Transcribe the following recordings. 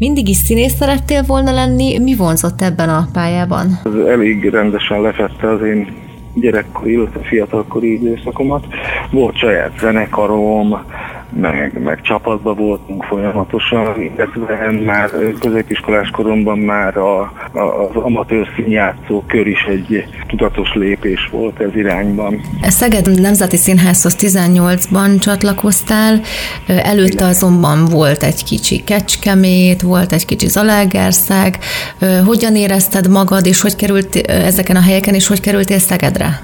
Mindig is színész szerettél volna lenni, mi vonzott ebben a pályában? Ez elég rendesen lefette az én gyerekkori, illetve fiatalkori időszakomat. Volt saját zenekarom, meg, meg csapatban voltunk folyamatosan, illetve már középiskolás koromban már a, a, az amatőr színjátszó kör is egy tudatos lépés volt ez irányban. Szeged Nemzeti Színházhoz 18-ban csatlakoztál, előtte azonban volt egy kicsi Kecskemét, volt egy kicsi Zalaegerszeg. Hogyan érezted magad, és hogy került ezeken a helyeken, és hogy kerültél Szegedre?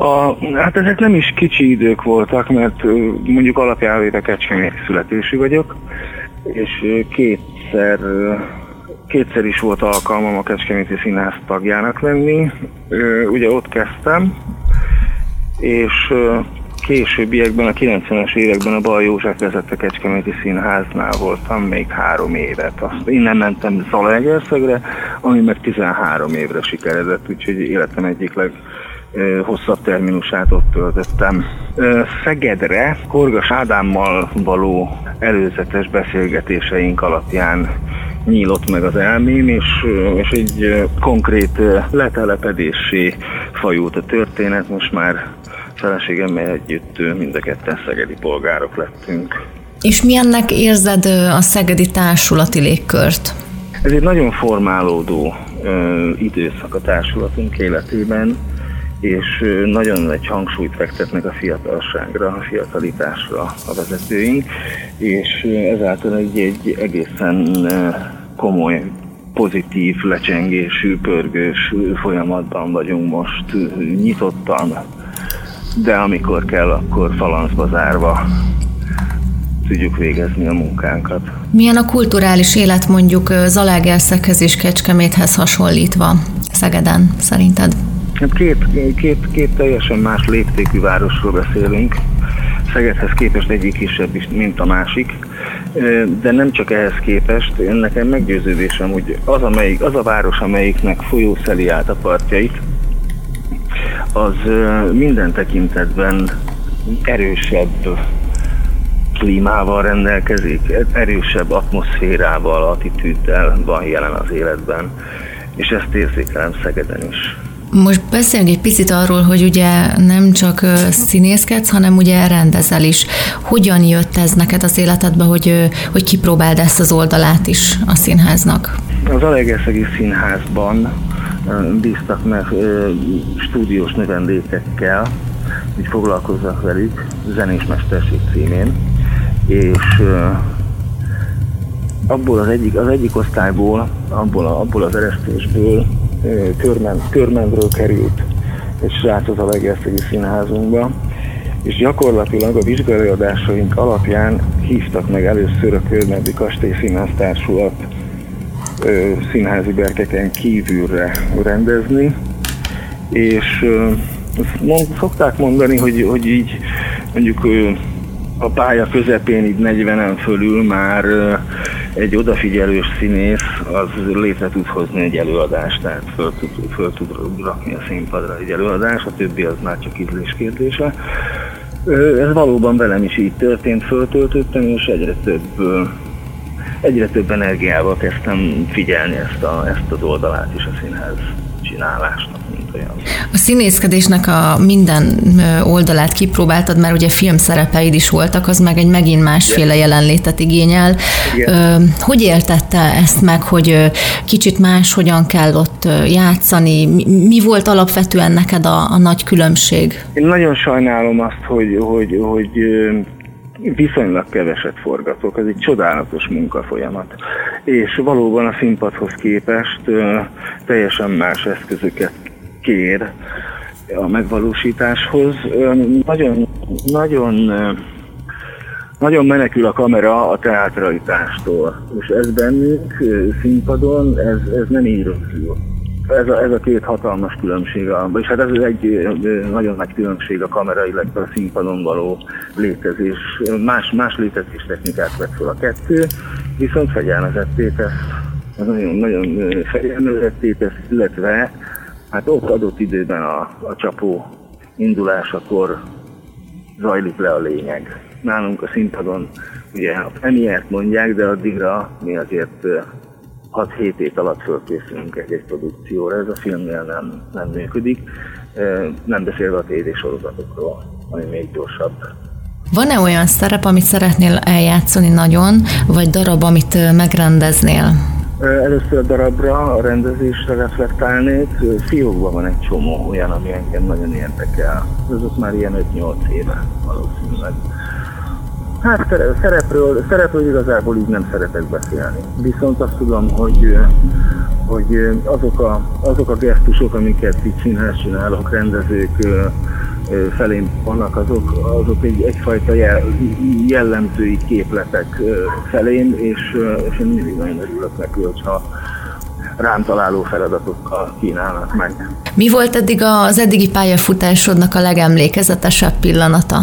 A, hát ezek nem is kicsi idők voltak, mert mondjuk alapjávéve Kecskemét születésű vagyok, és kétszer, kétszer is volt alkalmam a Kecskeméti Színház tagjának lenni. Ugye ott kezdtem, és későbbiekben, a 90-es években a Bal József vezette Kecskeméti Színháznál voltam még három évet. Azt innen mentem Zalaegerszegre, ami meg 13 évre sikeredett, úgyhogy életem egyik leg, hosszabb terminusát ott töltöttem. Szegedre Korgas Ádámmal való előzetes beszélgetéseink alapján nyílott meg az elmém, és, és egy konkrét letelepedési fajult a történet. Most már feleségemmel együtt mind a ketten szegedi polgárok lettünk. És milyennek érzed a szegedi társulati légkört? Ez egy nagyon formálódó ö, időszak a társulatunk életében és nagyon nagy hangsúlyt fektetnek a fiatalságra, a fiatalitásra a vezetőink, és ezáltal egy, egy egészen komoly pozitív, lecsengésű, pörgős folyamatban vagyunk most nyitottan, de amikor kell, akkor falancba zárva tudjuk végezni a munkánkat. Milyen a kulturális élet mondjuk Zalaegerszeghez és Kecskeméthez hasonlítva Szegeden szerinted? Hát két, két, két teljesen más léptékű városról beszélünk. Szegedhez képest egyik kisebb is, mint a másik. De nem csak ehhez képest, nekem meggyőződésem, hogy az, amelyik, az a város, amelyiknek folyó szeli át a partjait, az minden tekintetben erősebb klímával rendelkezik, erősebb atmoszférával, attitűddel van jelen az életben, és ezt érzékelem Szegeden is. Most beszéljünk egy picit arról, hogy ugye nem csak színészkedsz, hanem ugye rendezel is. Hogyan jött ez neked az életedbe, hogy, hogy kipróbáld ezt az oldalát is a színháznak? Az Alegeszegi Színházban bíztak meg stúdiós növendékekkel, hogy foglalkozzak velük zenés mesterség címén, és abból az egyik, az egyik osztályból, abból, a, abból az eresztésből körmen, körmendről került egy srác az Alegerszegi Színházunkba, és gyakorlatilag a vizsgálóadásaink alapján hívtak meg először a Körmendi Kastély Színház Társulat színházi berkeken kívülre rendezni, és mond, szokták mondani, hogy, hogy így mondjuk a pálya közepén, így 40-en fölül már egy odafigyelős színész az létre tud hozni egy előadást, tehát föl tud, föl tud rakni a színpadra egy előadást, a többi az már csak ízlés kérdése. Ez valóban velem is így történt, föltöltöttem, és egyre több, egyre több energiával kezdtem figyelni ezt, a, ezt az oldalát is a színház csinálásnak olyan. A színészkedésnek a minden oldalát kipróbáltad, mert ugye filmszerepeid is voltak, az meg egy megint másféle jelenlétet igényel. Igen. Hogy értette ezt meg, hogy kicsit más hogyan kell ott játszani? Mi volt alapvetően neked a, a nagy különbség? Én nagyon sajnálom azt, hogy, hogy, hogy viszonylag keveset forgatok, ez egy csodálatos munkafolyamat. És valóban a színpadhoz képest teljesen más eszközöket kér a megvalósításhoz. Nagyon, nagyon, nagyon menekül a kamera a teatralitástól, és ez bennünk színpadon, ez, ez nem így. Ez a, ez a két hatalmas különbség, és hát ez egy nagyon nagy különbség a kamera, illetve a színpadon való létezés. Más, más létezés technikát vett fel a kettő, viszont fegyelmezették ezt, nagyon, nagyon fegyelmezették ezt, illetve Hát ott adott időben a, a csapó indulásakor zajlik le a lényeg. nálunk a színpadon ugye a premiért mondják, de addigra mi azért 6-7 év alatt fölkészülünk egy-egy produkcióra, ez a filmnél nem, nem működik, nem beszélve a tévésorozatokról, ami még gyorsabb. Van-e olyan szerep, amit szeretnél eljátszani nagyon, vagy darab, amit megrendeznél? Először a darabra, a rendezésre reflektálnék. Fiókban van egy csomó olyan, ami engem nagyon érdekel. Ott már ilyen 5-8 éve valószínűleg. Hát szerepről, szerepről igazából így nem szeretek beszélni. Viszont azt tudom, hogy, hogy azok, a, azok a gesztusok, amiket itt színház csinálok, rendezők felém vannak, azok, azok egy, egyfajta jellemzői képletek felém, és, és én mindig nagyon örülök neki, hogyha rám találó feladatokkal kínálnak meg. Mi volt eddig az eddigi pályafutásodnak a legemlékezetesebb pillanata?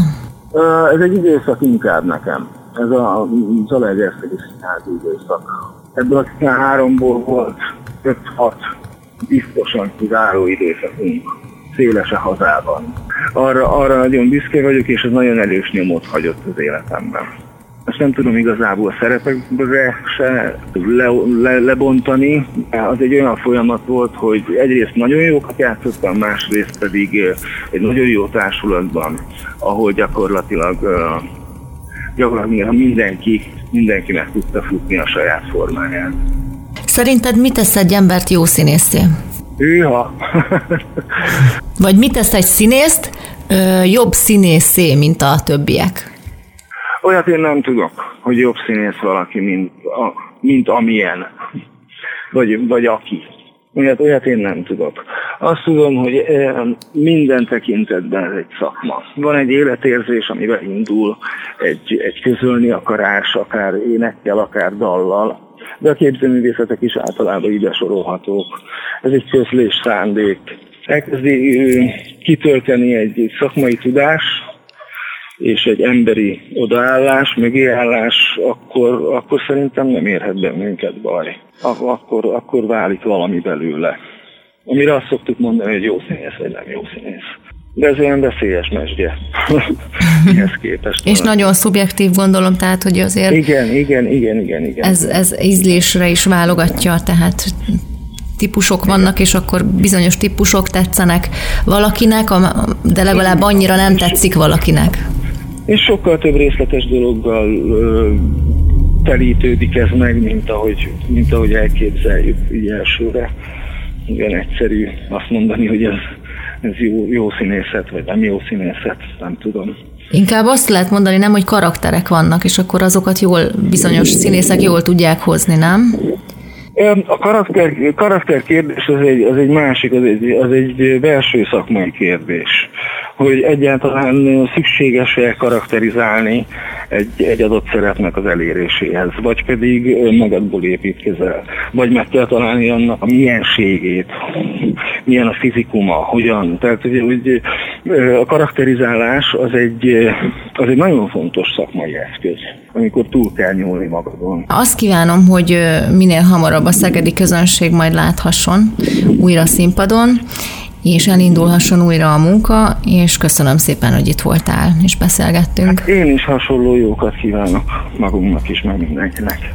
Ez egy időszak inkább nekem. Ez a Zalaegerszegi Színház időszak. Ebből a 13-ból volt 5-6 biztosan kiváló időszakunk széles a hazában. Arra, arra nagyon büszke vagyok, és ez nagyon erős nyomot hagyott az életemben. Ezt nem tudom igazából szerepekre se le, le, lebontani. Az egy olyan folyamat volt, hogy egyrészt nagyon jókat játszottam, másrészt pedig egy nagyon jó társulatban, ahol gyakorlatilag, gyakorlatilag mindenki, mindenki meg tudta futni a saját formáját. Szerinted mit tesz egy embert jó színészé? Hűha! Vagy mit tesz egy színészt ö, jobb színészé, mint a többiek? Olyat én nem tudok, hogy jobb színész valaki, mint, a, mint amilyen, vagy, vagy aki. Olyat, olyat én nem tudok. Azt tudom, hogy minden tekintetben ez egy szakma. Van egy életérzés, amivel indul, egy, egy közölni akarás, akár énekkel, akár dallal, de a képzőművészetek is általában ide sorolhatók. Ez egy közlés szándék. Elkezdi kitölteni egy szakmai tudás, és egy emberi odaállás, mögéállás, akkor, akkor szerintem nem érhet bennünket baj. Akkor, akkor válik valami belőle. Amire azt szoktuk mondani, hogy jó színész vagy nem jó színész. De ez olyan veszélyes mesdje. Ehhez képest. És nagyon szubjektív gondolom, tehát, hogy azért... Igen, igen, igen, igen, igen. Ez, ez ízlésre is válogatja, tehát típusok vannak, és akkor bizonyos típusok tetszenek valakinek, de legalább annyira nem tetszik valakinek. És sokkal több részletes dologgal ö, telítődik ez meg, mint ahogy, mint ahogy elképzeljük így elsőre. Igen, egyszerű azt mondani, hogy ez ez jó, jó színészet, vagy nem jó színészet, nem tudom. Inkább azt lehet mondani, nem, hogy karakterek vannak, és akkor azokat jól, bizonyos színészek jól tudják hozni, nem? A karakter, karakter kérdés az egy, az egy másik, az egy, az egy belső szakmai kérdés hogy egyáltalán szükséges-e karakterizálni egy, egy adott szerepnek az eléréséhez, vagy pedig magadból építkezel, vagy meg kell találni annak a mienségét, milyen a fizikuma, hogyan. Tehát hogy, hogy a karakterizálás az egy, az egy nagyon fontos szakmai eszköz, amikor túl kell nyúlni magadon. Azt kívánom, hogy minél hamarabb a szegedi közönség majd láthasson újra színpadon, és elindulhasson újra a munka, és köszönöm szépen, hogy itt voltál, és beszélgettünk. Hát én is hasonló jókat kívánok magunknak is, meg mindenkinek.